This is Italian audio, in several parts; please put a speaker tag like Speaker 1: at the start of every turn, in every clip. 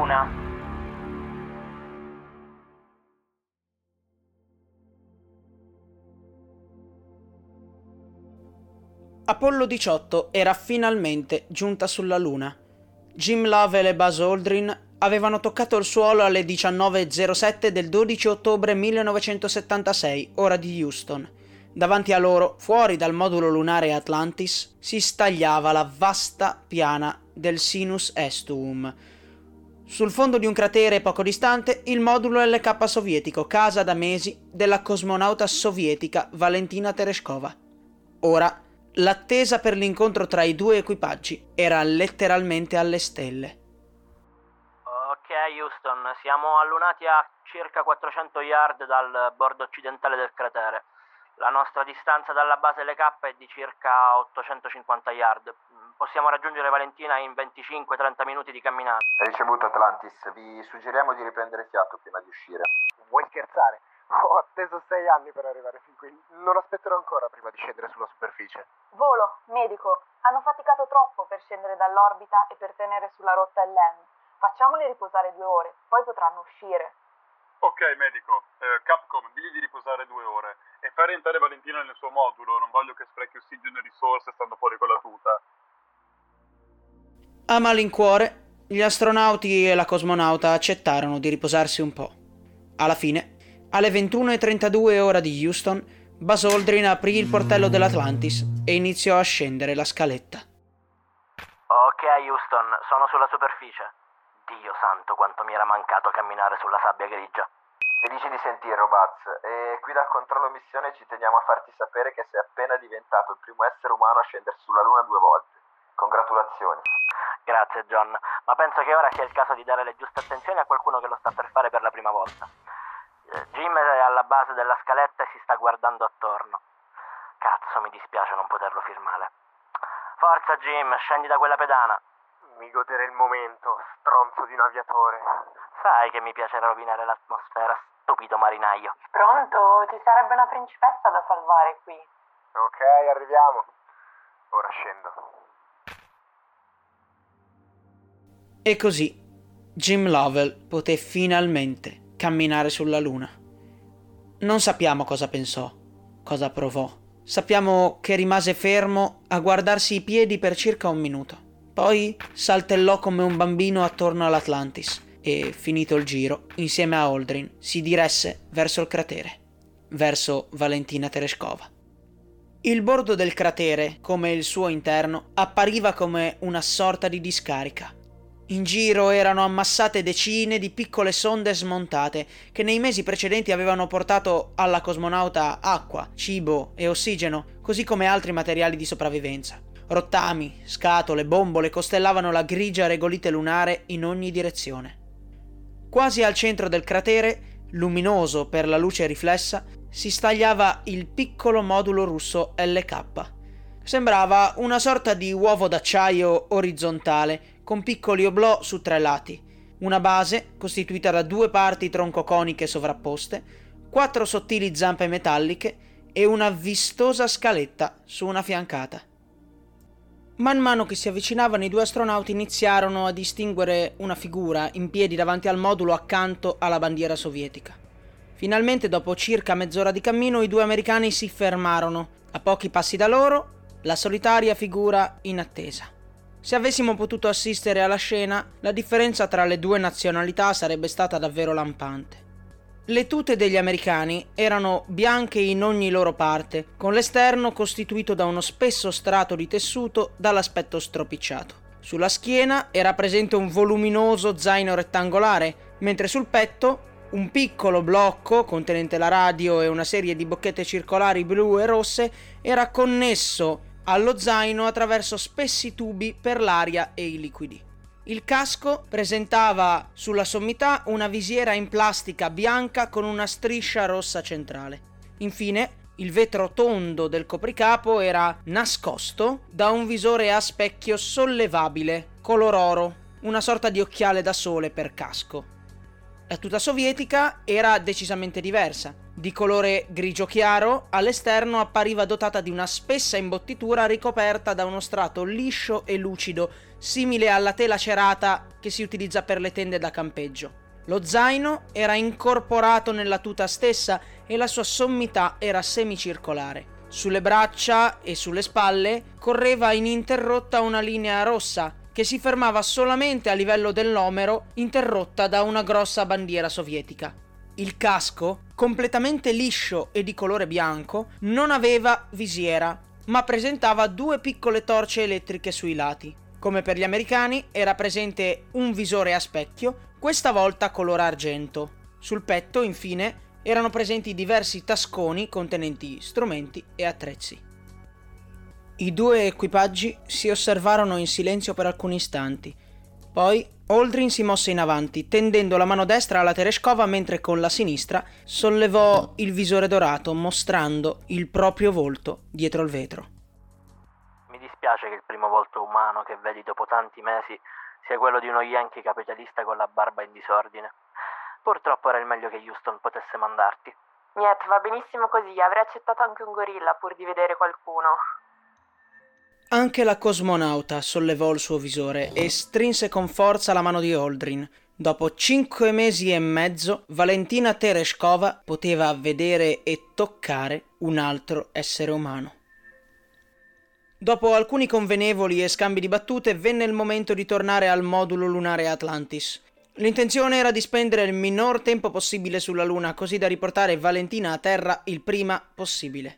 Speaker 1: Luna.
Speaker 2: Apollo 18 era finalmente giunta sulla Luna. Jim Lovell e Buzz Aldrin avevano toccato il suolo alle 19.07 del 12 ottobre 1976, ora di Houston. Davanti a loro, fuori dal modulo lunare Atlantis, si stagliava la vasta piana del Sinus Estuum. Sul fondo di un cratere poco distante, il modulo LK sovietico, casa da mesi della cosmonauta sovietica Valentina Tereshkova. Ora, l'attesa per l'incontro tra i due equipaggi era letteralmente alle stelle.
Speaker 1: Ok, Houston, siamo allunati a circa 400 yard dal bordo occidentale del cratere. La nostra distanza dalla base LK è di circa 850 yard. Possiamo raggiungere Valentina in 25-30 minuti di camminata.
Speaker 3: Ricevuto Atlantis, vi suggeriamo di riprendere fiato prima di uscire.
Speaker 4: Vuoi scherzare? Ho atteso sei anni per arrivare fin qui. Non aspetterò ancora prima di scendere sulla superficie.
Speaker 5: Volo, medico, hanno faticato troppo per scendere dall'orbita e per tenere sulla rotta LM. Facciamoli riposare due ore, poi potranno uscire.
Speaker 6: Ok, medico. Eh, Capcom, digli di riposare due ore e far rientrare Valentina nel suo modulo. Non voglio che sprechi ossigeno e risorse stando fuori con la tuta.
Speaker 2: A malincuore, gli astronauti e la cosmonauta accettarono di riposarsi un po'. Alla fine, alle 21.32 ora di Houston, Buzz Aldrin aprì il portello dell'Atlantis e iniziò a scendere la scaletta.
Speaker 1: Ok, Houston, sono sulla superficie. Dio santo, quanto mi era mancato camminare sulla sabbia grigia.
Speaker 3: Felici di sentirlo, Buzz. E qui dal controllo missione ci teniamo a farti sapere che sei appena diventato il primo essere umano a scendere sulla Luna due volte. Congratulazioni.
Speaker 1: Grazie, John, ma penso che ora sia il caso di dare le giuste attenzioni a qualcuno che lo sta per fare per la prima volta. Eh, Jim è alla base della scaletta e si sta guardando attorno. Cazzo, mi dispiace non poterlo firmare. Forza, Jim, scendi da quella pedana.
Speaker 4: Mi goderei il momento, stronzo di un aviatore.
Speaker 1: Sai che mi piace rovinare l'atmosfera, stupido marinaio.
Speaker 5: Pronto? Ci sarebbe una principessa da salvare qui.
Speaker 4: Ok, arriviamo. Ora scendo.
Speaker 2: E così Jim Lovell poté finalmente camminare sulla Luna. Non sappiamo cosa pensò, cosa provò. Sappiamo che rimase fermo a guardarsi i piedi per circa un minuto. Poi saltellò come un bambino attorno all'Atlantis e, finito il giro, insieme a Aldrin, si diresse verso il cratere, verso Valentina Tereshkova. Il bordo del cratere, come il suo interno, appariva come una sorta di discarica. In giro erano ammassate decine di piccole sonde smontate che nei mesi precedenti avevano portato alla cosmonauta acqua, cibo e ossigeno, così come altri materiali di sopravvivenza. Rottami, scatole, bombole costellavano la grigia regolite lunare in ogni direzione. Quasi al centro del cratere, luminoso per la luce riflessa, si stagliava il piccolo modulo russo LK. Sembrava una sorta di uovo d'acciaio orizzontale con piccoli oblò su tre lati, una base costituita da due parti troncoconiche sovrapposte, quattro sottili zampe metalliche e una vistosa scaletta su una fiancata. Man mano che si avvicinavano i due astronauti iniziarono a distinguere una figura in piedi davanti al modulo accanto alla bandiera sovietica. Finalmente, dopo circa mezz'ora di cammino, i due americani si fermarono. A pochi passi da loro, la solitaria figura in attesa. Se avessimo potuto assistere alla scena, la differenza tra le due nazionalità sarebbe stata davvero lampante. Le tute degli americani erano bianche in ogni loro parte, con l'esterno costituito da uno spesso strato di tessuto dall'aspetto stropicciato. Sulla schiena era presente un voluminoso zaino rettangolare, mentre sul petto un piccolo blocco contenente la radio e una serie di bocchette circolari blu e rosse era connesso allo zaino attraverso spessi tubi per l'aria e i liquidi. Il casco presentava sulla sommità una visiera in plastica bianca con una striscia rossa centrale. Infine, Il vetro tondo del copricapo era nascosto da un visore a specchio sollevabile, color oro, una sorta di occhiale da sole per casco. La tuta sovietica era decisamente diversa. Di colore grigio chiaro, all'esterno appariva dotata di una spessa imbottitura ricoperta da uno strato liscio e lucido, simile alla tela cerata che si utilizza per le tende da campeggio. Lo zaino era incorporato nella tuta stessa e la sua sommità era semicircolare. Sulle braccia e sulle spalle correva ininterrotta una linea rossa che si fermava solamente a livello dell'omero, interrotta da una grossa bandiera sovietica. Il casco, completamente liscio e di colore bianco, non aveva visiera, ma presentava due piccole torce elettriche sui lati. Come per gli americani, era presente un visore a specchio, questa volta color argento. Sul petto, infine, erano presenti diversi tasconi contenenti strumenti e attrezzi. I due equipaggi si osservarono in silenzio per alcuni istanti. Poi Aldrin si mosse in avanti, tendendo la mano destra alla Tereshkova mentre con la sinistra sollevò il visore dorato, mostrando il proprio volto dietro il vetro.
Speaker 1: Dispiace che il primo volto umano che vedi dopo tanti mesi sia quello di uno yankee capitalista con la barba in disordine. Purtroppo era il meglio che Houston potesse mandarti.
Speaker 5: Niet, va benissimo così, avrei accettato anche un gorilla pur di vedere qualcuno.
Speaker 2: Anche la cosmonauta sollevò il suo visore e strinse con forza la mano di Aldrin. Dopo cinque mesi e mezzo, Valentina Tereshkova poteva vedere e toccare un altro essere umano. Dopo alcuni convenevoli e scambi di battute, venne il momento di tornare al modulo lunare Atlantis. L'intenzione era di spendere il minor tempo possibile sulla Luna, così da riportare Valentina a terra il prima possibile.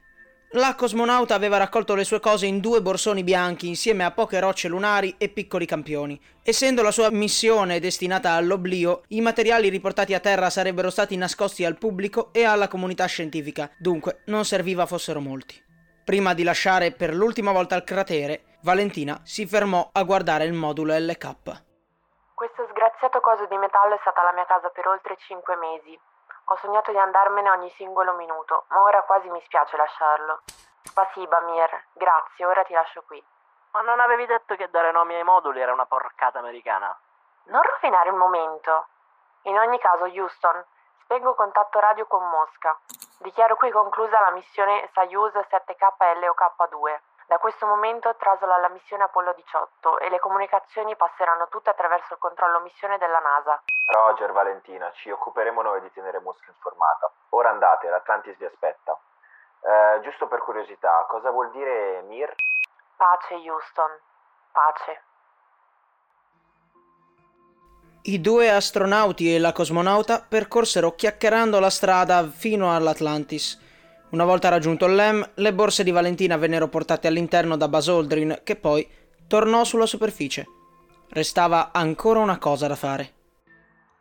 Speaker 2: La cosmonauta aveva raccolto le sue cose in due borsoni bianchi insieme a poche rocce lunari e piccoli campioni. Essendo la sua missione destinata all'oblio, i materiali riportati a terra sarebbero stati nascosti al pubblico e alla comunità scientifica, dunque non serviva fossero molti. Prima di lasciare per l'ultima volta il cratere, Valentina si fermò a guardare il modulo LK.
Speaker 5: Questo sgraziato coso di metallo è stata la mia casa per oltre cinque mesi. Ho sognato di andarmene ogni singolo minuto, ma ora quasi mi spiace lasciarlo. Spasiba, Mir. Grazie, ora ti lascio qui.
Speaker 1: Ma non avevi detto che dare nomi ai moduli era una porcata americana?
Speaker 5: Non rovinare il momento. In ogni caso, Houston, spengo contatto radio con Mosca. Dichiaro qui conclusa la missione Soyuz 7KLOK2. Da questo momento trasla la missione Apollo 18 e le comunicazioni passeranno tutte attraverso il controllo missione della NASA.
Speaker 3: Roger, Valentina, ci occuperemo noi di tenere Mosca informata. Ora andate, l'Atlantis vi aspetta. Eh, giusto per curiosità, cosa vuol dire Mir?
Speaker 5: Pace, Houston. Pace.
Speaker 2: I due astronauti e la cosmonauta percorsero chiacchierando la strada fino all'Atlantis. Una volta raggiunto l'EM, le borse di Valentina vennero portate all'interno da Buzz Aldrin, che poi tornò sulla superficie. Restava ancora una cosa da fare.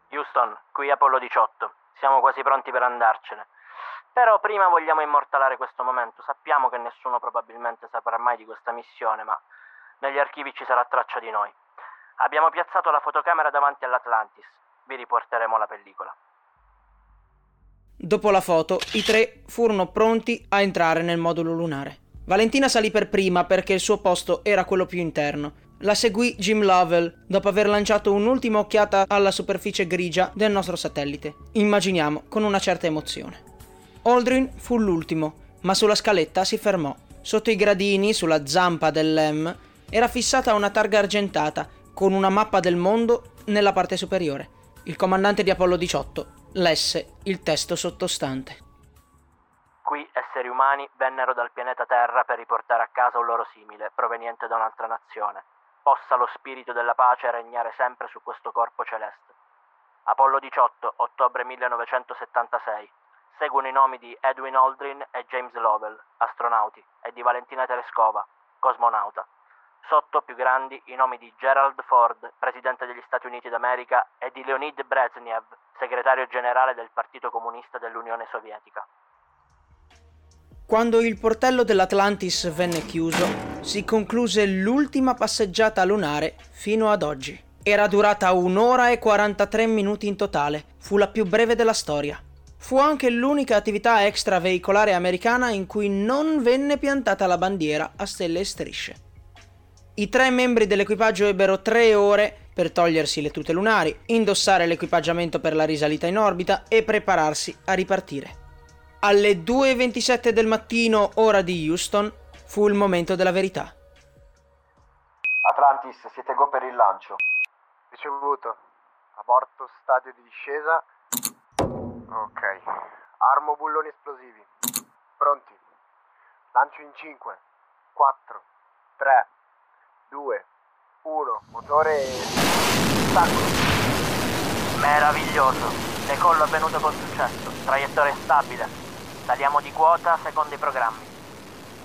Speaker 1: Houston, qui Apollo 18. Siamo quasi pronti per andarcene. Però prima vogliamo immortalare questo momento. Sappiamo che nessuno probabilmente saprà mai di questa missione, ma negli archivi ci sarà traccia di noi. Abbiamo piazzato la fotocamera davanti all'Atlantis. Vi riporteremo la pellicola.
Speaker 2: Dopo la foto, i tre furono pronti a entrare nel modulo lunare. Valentina salì per prima perché il suo posto era quello più interno. La seguì Jim Lovell dopo aver lanciato un'ultima occhiata alla superficie grigia del nostro satellite. Immaginiamo con una certa emozione. Aldrin fu l'ultimo, ma sulla scaletta si fermò. Sotto i gradini, sulla zampa dell'M, era fissata una targa argentata con una mappa del mondo nella parte superiore. Il comandante di Apollo 18 lesse il testo sottostante.
Speaker 1: Qui esseri umani vennero dal pianeta Terra per riportare a casa un loro simile, proveniente da un'altra nazione. Possa lo spirito della pace regnare sempre su questo corpo celeste. Apollo 18, ottobre 1976. Seguono i nomi di Edwin Aldrin e James Lovell, astronauti, e di Valentina Tereskova, cosmonauta. Sotto, più grandi, i nomi di Gerald Ford, presidente degli Stati Uniti d'America, e di Leonid Brezhnev, segretario generale del Partito Comunista dell'Unione Sovietica.
Speaker 2: Quando il portello dell'Atlantis venne chiuso, si concluse l'ultima passeggiata lunare fino ad oggi. Era durata un'ora e 43 minuti in totale, fu la più breve della storia. fu anche l'unica attività extraveicolare americana in cui non venne piantata la bandiera a stelle e strisce. I tre membri dell'equipaggio ebbero tre ore per togliersi le tute lunari, indossare l'equipaggiamento per la risalita in orbita e prepararsi a ripartire. Alle 2.27 del mattino, ora di Houston, fu il momento della verità.
Speaker 3: Atlantis, siete go per il lancio.
Speaker 4: Ricevuto. Aborto stadio di discesa. Ok. Armo bulloni esplosivi. Pronti. Lancio in 5, 4, 3, 2, 1. Motore. Stacco.
Speaker 1: Meraviglioso. Decollo avvenuto con successo. Traiettoria stabile. Saliamo di quota secondo i programmi.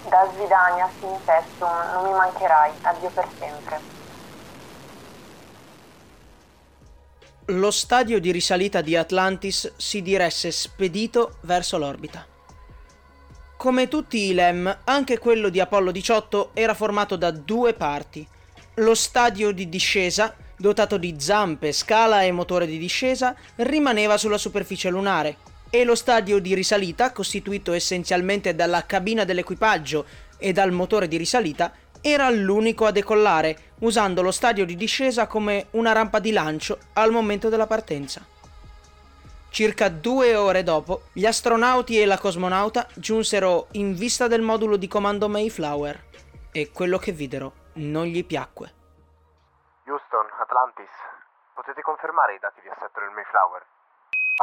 Speaker 5: Da Svidania, Sinfestum, non mi mancherai. Addio per sempre.
Speaker 2: Lo stadio di risalita di Atlantis si diresse spedito verso l'orbita. Come tutti i LEM, anche quello di Apollo 18 era formato da due parti. Lo stadio di discesa, dotato di zampe, scala e motore di discesa, rimaneva sulla superficie lunare, e lo stadio di risalita, costituito essenzialmente dalla cabina dell'equipaggio e dal motore di risalita, era l'unico a decollare, usando lo stadio di discesa come una rampa di lancio al momento della partenza. Circa due ore dopo, gli astronauti e la cosmonauta giunsero in vista del modulo di comando Mayflower e quello che videro non gli piacque.
Speaker 4: Houston, Atlantis. Potete confermare i dati di assetto del Mayflower?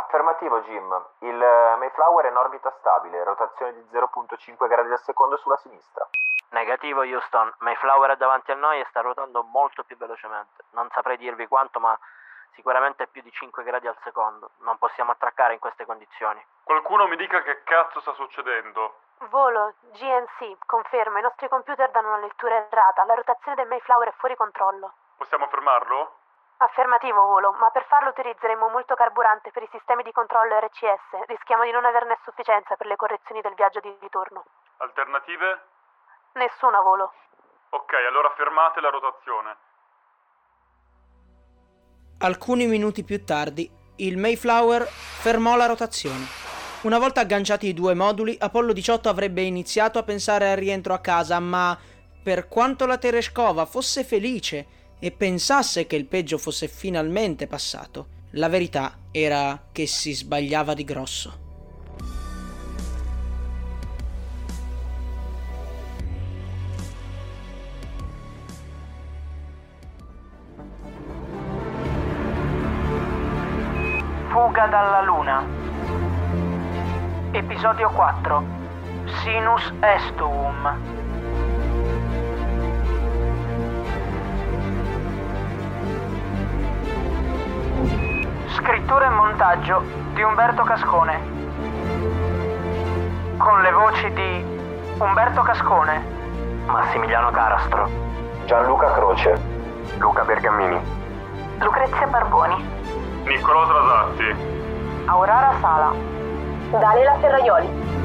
Speaker 3: Affermativo, Jim. Il eh, Mayflower è in orbita stabile, rotazione di 0.5 gradi al secondo sulla sinistra.
Speaker 1: Negativo Houston, Mayflower è davanti a noi e sta ruotando molto più velocemente. Non saprei dirvi quanto, ma sicuramente più di 5 gradi al secondo. Non possiamo attraccare in queste condizioni.
Speaker 6: Qualcuno mi dica che cazzo sta succedendo.
Speaker 7: Volo, GNC, conferma, i nostri computer danno una lettura errata, la rotazione del Mayflower è fuori controllo.
Speaker 6: Possiamo fermarlo?
Speaker 7: Affermativo, Volo, ma per farlo utilizzeremo molto carburante per i sistemi di controllo RCS. Rischiamo di non averne sufficienza per le correzioni del viaggio di ritorno.
Speaker 6: Alternative?
Speaker 7: Nessuna, Volo.
Speaker 6: Ok, allora fermate la rotazione.
Speaker 2: Alcuni minuti più tardi, il Mayflower fermò la rotazione. Una volta agganciati i due moduli, Apollo 18 avrebbe iniziato a pensare al rientro a casa, ma per quanto la Tereshkova fosse felice e pensasse che il peggio fosse finalmente passato, la verità era che si sbagliava di grosso.
Speaker 1: Fuga dalla Luna. Episodio 4. Sinus Estuum. Scrittura e montaggio di Umberto Cascone. Con le voci di Umberto Cascone, Massimiliano Carastro,
Speaker 3: Gianluca Croce.
Speaker 4: Luca Bergamini.
Speaker 5: Lucrezia Barboni.
Speaker 6: Niccolò Trasatti.
Speaker 5: Aurora Sala.
Speaker 7: Dalila Ferraioli.